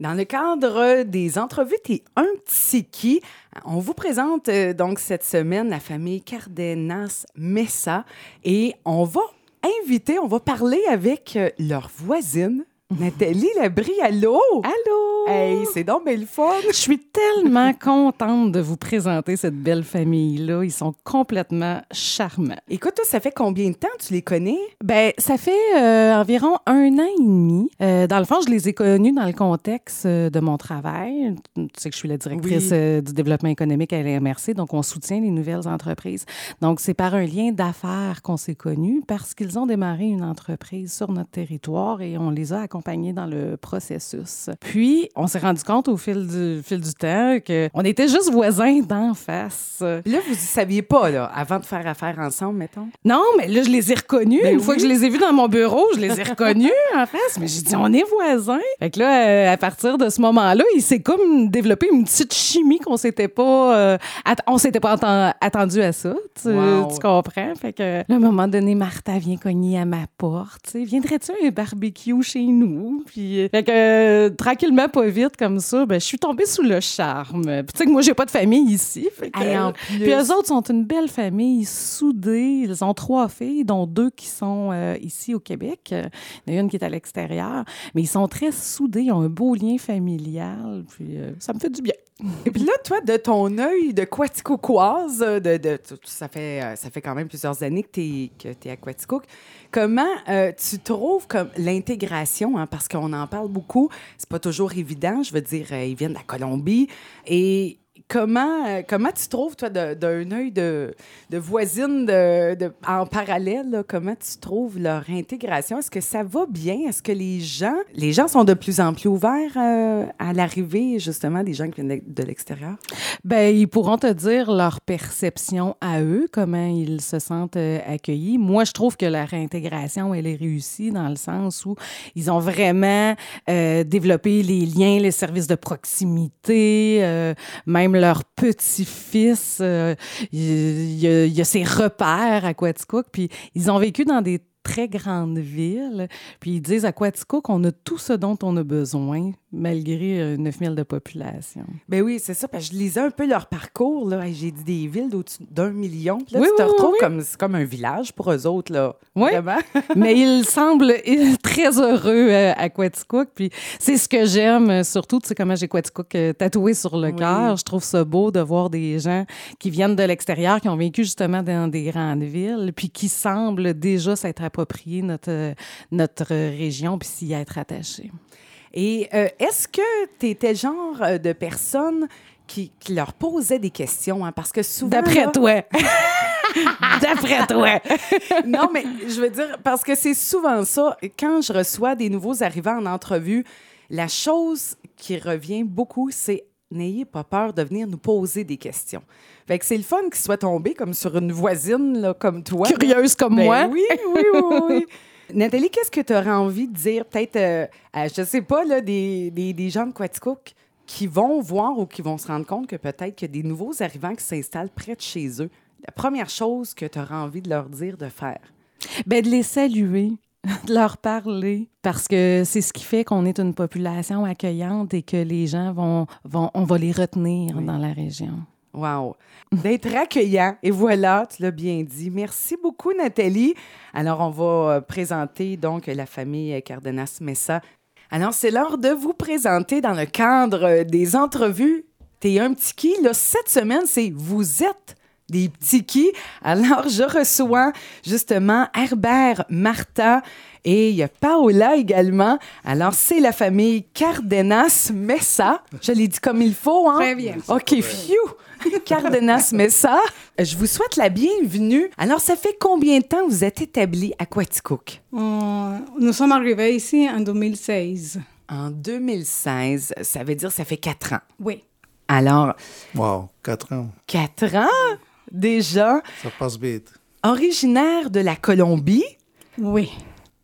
Dans le cadre des entrevues T'es un petit qui, on vous présente euh, donc cette semaine la famille Cardenas Messa et on va inviter, on va parler avec euh, leur voisine, Nathalie Labrie. Allô? Allô? Hey, c'est donc belle fun! Je suis tellement contente de vous présenter cette belle famille-là. Ils sont complètement charmants. Écoute, toi, ça fait combien de temps tu les connais? Ben, ça fait euh, environ un an et demi. Euh, dans le fond, je les ai connus dans le contexte euh, de mon travail. Tu sais que je suis la directrice Oui. du développement économique à l'MRC, donc on soutient les nouvelles entreprises. Donc, c'est par un lien d'affaires qu'on s'est connus parce qu'ils ont démarré une entreprise sur notre territoire et on les a accompagnés dans le processus. Puis, on s'est rendu compte au fil du, fil du temps qu'on était juste voisins d'en face. Puis Là, vous ne saviez pas, là, avant de faire affaire ensemble, mettons? Non, mais là, je les ai reconnus. Ben Une fois que je les ai vus dans mon bureau, je les ai reconnus en face. Mais j'ai dit, on est voisins. Fait que là, euh, à partir de ce moment-là, il s'est comme développé une petite chimie qu'on s'était pas... euh, on s'était pas atten- attendu à ça. Tu, Wow. tu comprends? Fait que, là, à un moment donné, Martha vient cogner à ma porte. Viendrais-tu un barbecue chez nous? Puis, fait que, euh, tranquillement, pas vite, comme ça, ben, je suis tombée sous le charme. Puis, tu sais que moi, j'ai pas de famille ici. Fait que, Hey, en plus. puis eux autres sont une belle famille, soudée. Ils ont trois filles, dont deux qui sont euh, ici au Québec. Il y en a une qui est à l'extérieur. Mais ils sont très soudés, ils ont un beau lien familial. Puis euh, ça me fait du bien. Et puis là, toi, de ton œil de Quaticoquoise, de, ça, fait, ça fait quand même plusieurs années que tu es, que t'es à Quaticook, comment euh, tu trouves l'intégration, hein, parce qu'on en parle beaucoup, c'est pas toujours évident, je veux dire, euh, ils viennent de la Colombie, et comment, euh, comment tu trouves, toi, d'un œil de, voisine de, en parallèle, comment tu trouves leur intégration? Est-ce que ça va bien? Est-ce que les gens, les gens sont de plus en plus ouverts euh, à l'arrivée, justement, des gens qui viennent de, l'extérieur? Ben, ils pourront te dire leur perception à eux, comment ils se sentent euh, accueillis. Moi, je trouve que la réintégration, elle est réussie dans le sens où ils ont vraiment développé les liens, les services de proximité, euh, même leur petit-fils, euh, il y a ses repères à Quaticook, puis ils ont vécu dans des très grandes villes, puis ils disent à Quaticook qu'on a tout ce dont on a besoin, malgré euh, 9000 de population. Ben oui, c'est ça. Parce que je lisais un peu leur parcours. Là. J'ai dit des villes d'au-dessus d'un million. Puis là, Oui, tu te oui, retrouves oui. comme, c'est comme un village pour eux autres. Là. Oui. Mais il semble très heureux euh, à Quaticook. Puis c'est ce que j'aime, euh, surtout, tu sais, comment j'ai Quaticook euh, tatoué sur le cœur. Je trouve ça beau de voir des gens qui viennent de l'extérieur, qui ont vécu justement dans des grandes villes, puis qui semblent déjà s'être appropriés notre, notre région, puis s'y être attachés. Et euh, est-ce que tu étais le genre euh, de personne qui, qui leur posait des questions? hein? Parce que souvent. D'après là- toi. D'après toi. non, mais je veux dire, parce que c'est souvent ça. Quand je reçois des nouveaux arrivants en entrevue, la chose qui revient beaucoup, c'est n'ayez pas peur de venir nous poser des questions. Fait que c'est le fun qu'ils soient tombés comme sur une voisine là, comme toi. Curieuse comme Ben moi. Oui, oui, oui, oui. Nathalie, qu'est-ce que tu aurais envie de dire? Peut-être, euh, à, je sais pas, là, des, des, des gens de Quaticook qui vont voir ou qui vont se rendre compte que peut-être qu'il y a des nouveaux arrivants qui s'installent près de chez eux? La première chose que tu aurais envie de leur dire de faire? Ben, de les saluer, de leur parler, parce que c'est ce qui fait qu'on est une population accueillante et que les gens vont, vont on va les retenir Oui. dans la région. Wow. D'être accueillant. Et voilà, tu l'as bien dit. Merci beaucoup, Nathalie. Alors, on va euh, présenter donc la famille Cardenas Messa. Alors, c'est l'heure de vous présenter dans le cadre des entrevues. T'es un petit qui, là, cette semaine, c'est Vous êtes des petits qui. Alors, je reçois justement Herbert, Martha et il y a Paola également. Alors, c'est la famille Cardenas Messa. Je l'ai dit comme il faut, hein? Très bien. OK, phew! Cardenas Messa. Je vous souhaite la bienvenue. Alors, ça fait combien de temps que vous êtes établi à Quaticook? Euh, nous sommes arrivés ici en 2016. En 2016, ça veut dire ça fait quatre ans. Oui. Alors, Wow, quatre ans, quatre ans? Déjà, ça passe vite. originaire de la Colombie. Oui.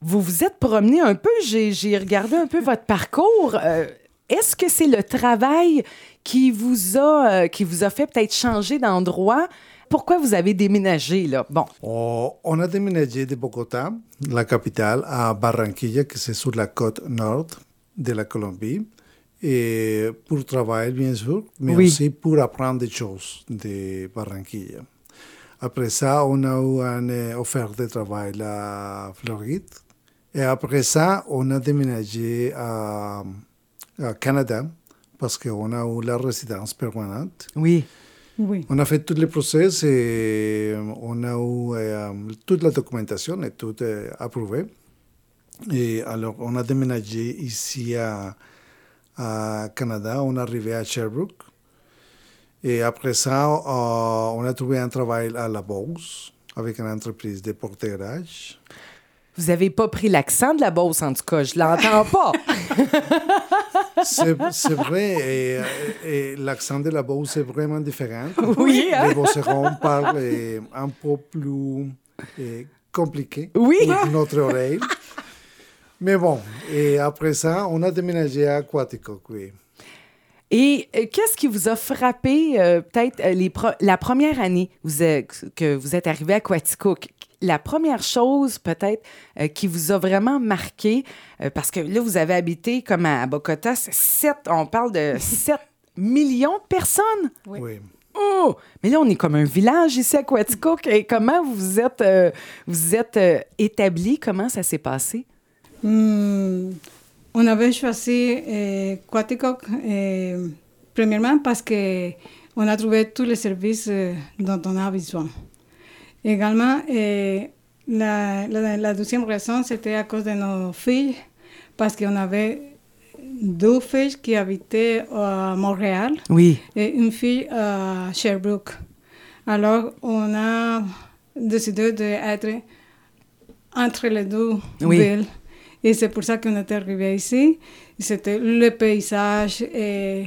Vous vous êtes promené un peu, j'ai regardé un peu votre parcours. Euh, Est-ce que c'est le travail qui vous a, euh, qui vous a fait peut-être changer d'endroit? Pourquoi vous avez déménagé là? Bon, Oh, on a déménagé de Bogotá, la capitale, à Barranquilla, que c'est sur la côte nord de la Colombie. Et pour travailler, bien sûr, mais Oui. aussi pour apprendre des choses de Barranquilla. Après ça, on a eu une euh, offre de travail à Floride. Et après ça, on a déménagé à, à Canada parce qu'on a eu la résidence permanente. Oui. Oui. On a fait tous les process et on a eu euh, toute la documentation et tout est approuvé. Et alors, on a déménagé ici à, à Canada, on est arrivé à Sherbrooke. Et après ça, euh, on a trouvé un travail à la Beauce avec une entreprise de porterage. Vous avez pas pris l'accent de la Beauce, en tout cas. Je l'entends pas. C'est vrai, et, et l'accent de la Beauce est vraiment différent. Oui, hein? Les Beaucerons parlent un peu plus compliqué Oui. pour notre oreille. Mais bon, et après ça, on a déménagé à Quaticook, oui. Et euh, qu'est-ce qui vous a frappé, euh, peut-être, euh, la première année vous êtes- que vous êtes arrivé à Quaticook? La première chose, peut-être, euh, qui vous a vraiment marqué, euh, parce que là, vous avez habité comme à Bogota, c'est sept, on parle de 7 millions de personnes? Oui. oui. Oh! Mais là, on est comme un village ici à Quaticook. Et comment vous vous êtes, euh, vous êtes euh, établi? Comment ça s'est passé? Hmm, on avait choisi euh, Quaticook euh, premièrement parce que on a trouvé tous les services euh, dont on a besoin. Également, la, la- la deuxième raison, c'était à cause de nos filles, parce qu'on avait deux filles qui habitaient à Montréal Oui. et une fille à Sherbrooke. Alors, on a décidé d'être entre les deux Oui. villes. Et c'est pour ça qu'on était arrivé ici. C'était le paysage et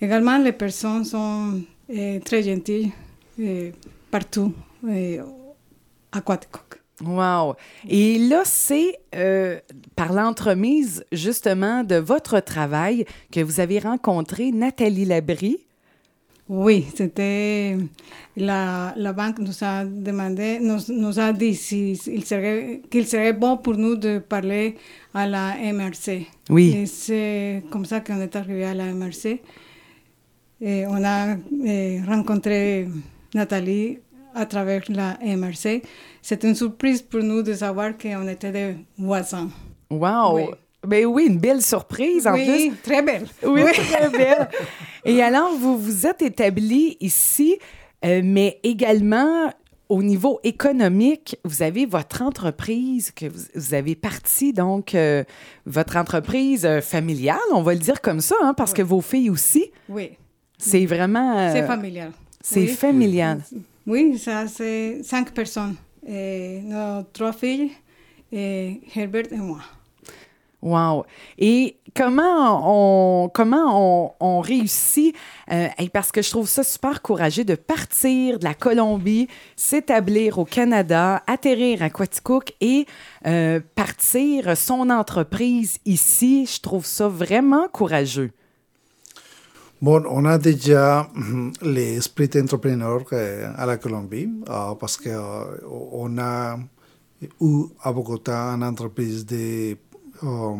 également les personnes sont eh, très gentilles eh, partout eh, à Quaticook. Wow. Et là, c'est euh, par l'entremise, justement, de votre travail que vous avez rencontré Nathalie Labrie. Oui, c'était la, la banque nous a demandé, nous, nous a dit si, si serait, qu'il serait bon pour nous de parler à la MRC. Oui. Et c'est comme ça qu'on est arrivé à la MRC. Et on a eh, rencontré Nathalie à travers la MRC. C'était une surprise pour nous de savoir qu'on était des voisins. Wow. Oui. Ben oui, une belle surprise en oui, plus. très belle. Oui, très belle. Et alors, vous vous êtes établi ici, euh, mais également au niveau économique, vous avez votre entreprise que vous, vous avez parti, donc euh, votre entreprise euh, familiale, on va le dire comme ça, hein, parce que vos filles aussi, Oui, c'est vraiment... c'est familial. C'est Oui. familial. Oui, ça c'est cinq personnes. Nos trois filles, Herbert et moi. Wow. Et comment on, comment on, réussit, euh, parce que je trouve ça super courageux de partir de la Colombie, s'établir au Canada, atterrir à Quaticook et euh, partir son entreprise ici. Je trouve ça vraiment courageux. Bon, on a déjà mm, l'esprit entrepreneur euh, à la Colombie euh, parce qu'on a eu à Bogota une entreprise de euh,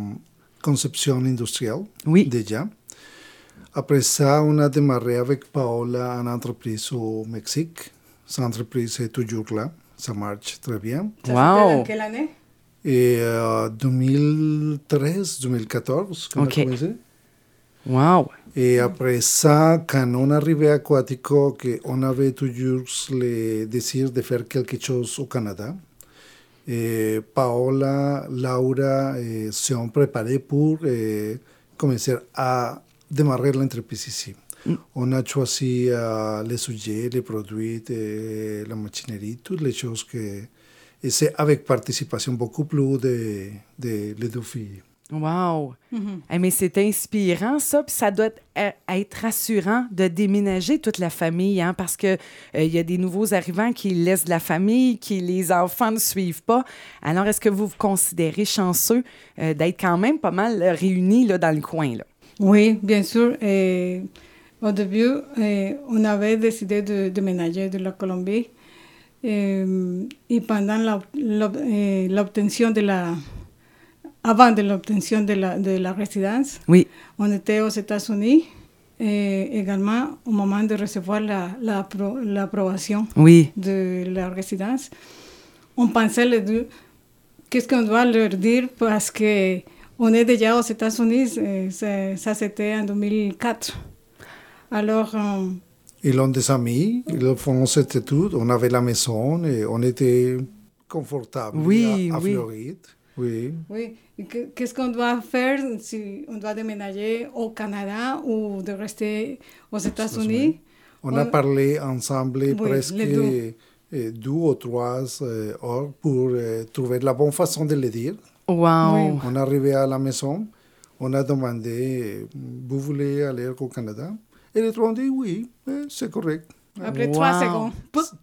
conception industrielle Oui. déjà. Après ça, on a démarré avec Paola une entreprise au Mexique. Cette entreprise est toujours là. Ça marche très bien. Wow. quelle année? Et euh, 2013, 2014, qu'on Ok. Wow. Et après ça, quand on arrivait à Quatico, que on avait toujours le désir de faire quelque chose au Canada. Et Paola, Laura eh, se sont préparés pour eh, commencer à démarrer l'entreprise ici. On a choisi euh, les sujets, les produits, eh, la machinerie, toutes les choses que... Et c'est avec participation beaucoup plus de, de les deux filles. Wow. Eh, mais c'est inspirant, ça. Puis ça doit être, être rassurant de déménager toute la famille, hein, parce qu'il il y a des nouveaux arrivants qui laissent de la famille, qui les enfants ne suivent pas. Alors, est-ce que vous vous considérez chanceux euh, d'être quand même pas mal euh, réunis là, dans le coin? Là? Oui, bien sûr. au début, eh, on avait décidé de déménager de la Colombie. Et pendant l'obtention de la avant de l'obtention de la, de la résidence. Oui. On était aux États-Unis et également au moment de recevoir l'approbation la, oui. de la résidence. On pensait les deux, qu'est-ce qu'on doit leur dire parce que on est déjà aux États-Unis, ça c'était en 2004. Alors. Euh, ils ont des amis, ils font cette étude, on avait la maison et on était confortable oui, à, oui. Floride. Oui. Oui. Qu'est-ce qu'on doit faire si on doit déménager au Canada ou de rester aux États-Unis? On, a parlé ensemble oui, presque deux. deux. ou trois heures pour trouver la bonne façon de le dire. Wow. On est arrivé à la maison, on a demandé, vous voulez aller au Canada? Et les trois ont dit oui, c'est correct. Après wow. trois secondes.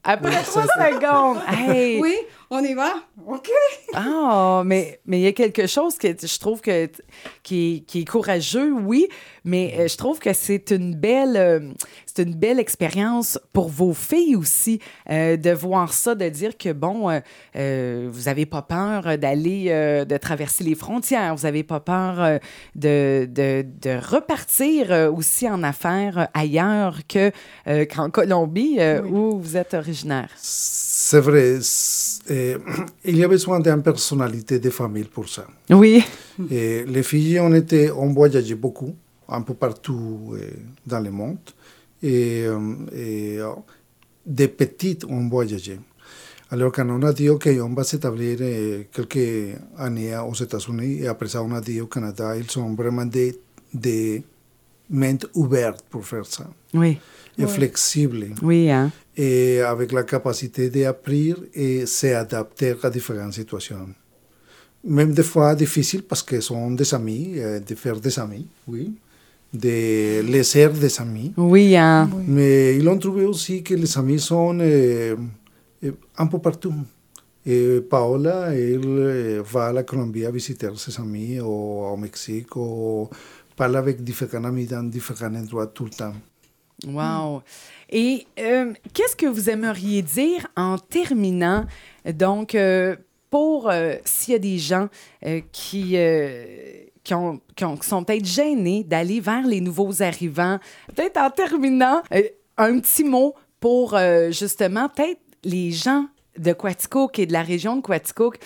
Après trois secondes. Hey. Oui, on y va? OK. Ah, mais mais il y a quelque chose que je trouve que qui, qui est courageux, oui, mais euh, je trouve que c'est une belle euh, c'est une belle expérience pour vos filles aussi euh, de voir ça, de dire que bon, euh, vous avez pas peur d'aller de traverser les frontières, vous avez pas peur de, de, de repartir aussi en affaires ailleurs que qu'en Colombie oui. où vous êtes originaire. C'est vrai. Eh, il y a besoin d'une personnalité de famille pour ça. Oui. Et les filles, on, était, on voyageait beaucoup, un peu partout eh, dans le monde. Et, et de petites, on voyageait. Alors quand on a dit, OK, on va s'établir eh, quelques années aux États-Unis, et après ça, on a dit au Canada, ils sont vraiment des, des mentes ouvertes pour faire ça. Oui. Et oui. flexibles. Oui, hein? Et avec la capacité d'apprendre et s'adapter à différentes situations. Même des fois difficiles parce que sont des amis, de faire des amis, oui. De laisser des amis. Oui, hein? Mais ils ont trouvé aussi que les amis sont euh, un peu partout. Et Paola, elle va à la Colombie à visiter ses amis ou au Mexique ou parle avec différents amis dans différents endroits tout le temps. Wow. Et euh, qu'est-ce que vous aimeriez dire en terminant? Donc, euh, pour euh, s'il y a des gens qui, qui, ont, qui, ont, qui, sont peut-être gênés d'aller vers les nouveaux arrivants, peut-être en terminant, un petit mot pour justement, peut-être les gens de Quaticook et de la région de Quaticook.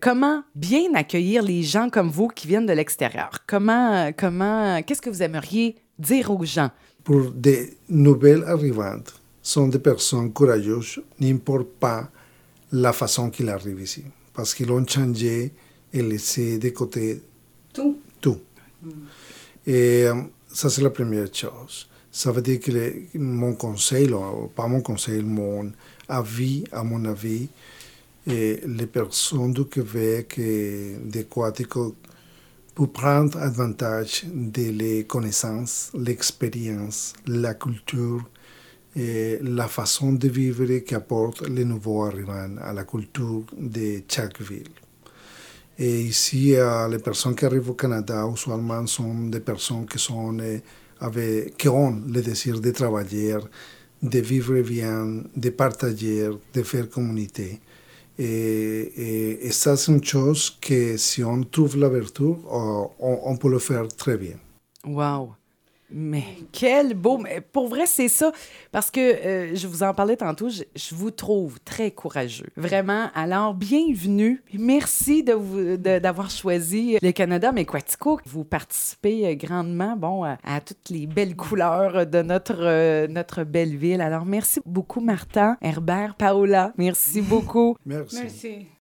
Comment bien accueillir les gens comme vous qui viennent de l'extérieur? Comment, comment, qu'est-ce que vous aimeriez dire aux gens? Pour des nouvelles arrivantes, sont des personnes courageuses, n'importe pas la façon qu'ils arrivent ici. Parce qu'ils ont changé et laissé de côté tout. tout. Et ça, c'est la première chose. Ça veut dire que mon conseil, pas mon conseil, mon avis, à mon avis, et les personnes du Québec et de Quatico pour prendre avantage des connaissances, l'expérience, la culture et la façon de vivre qu'apportent les nouveaux arrivants à la culture de chaque ville. Et ici, les personnes qui arrivent au Canada, usuellement, sont des personnes avec, qui ont le désir de travailler, de vivre bien, de partager, de faire communauté. Et, et, ça, c'est une chose que si on trouve l'ouverture, on, on, peut le faire très bien. Wow! Mais quel beau... Mais pour vrai, c'est ça. Parce que euh, je vous en parlais tantôt, je, je, vous trouve très courageux. Vraiment. Alors, bienvenue. Merci de vous, d'avoir choisi le Canada, mais Quatico. Vous participez grandement bon, à, à toutes les belles couleurs de notre, euh, notre belle ville. Alors, merci beaucoup, Martin, Herbert, Paola. Merci beaucoup. Merci. Merci.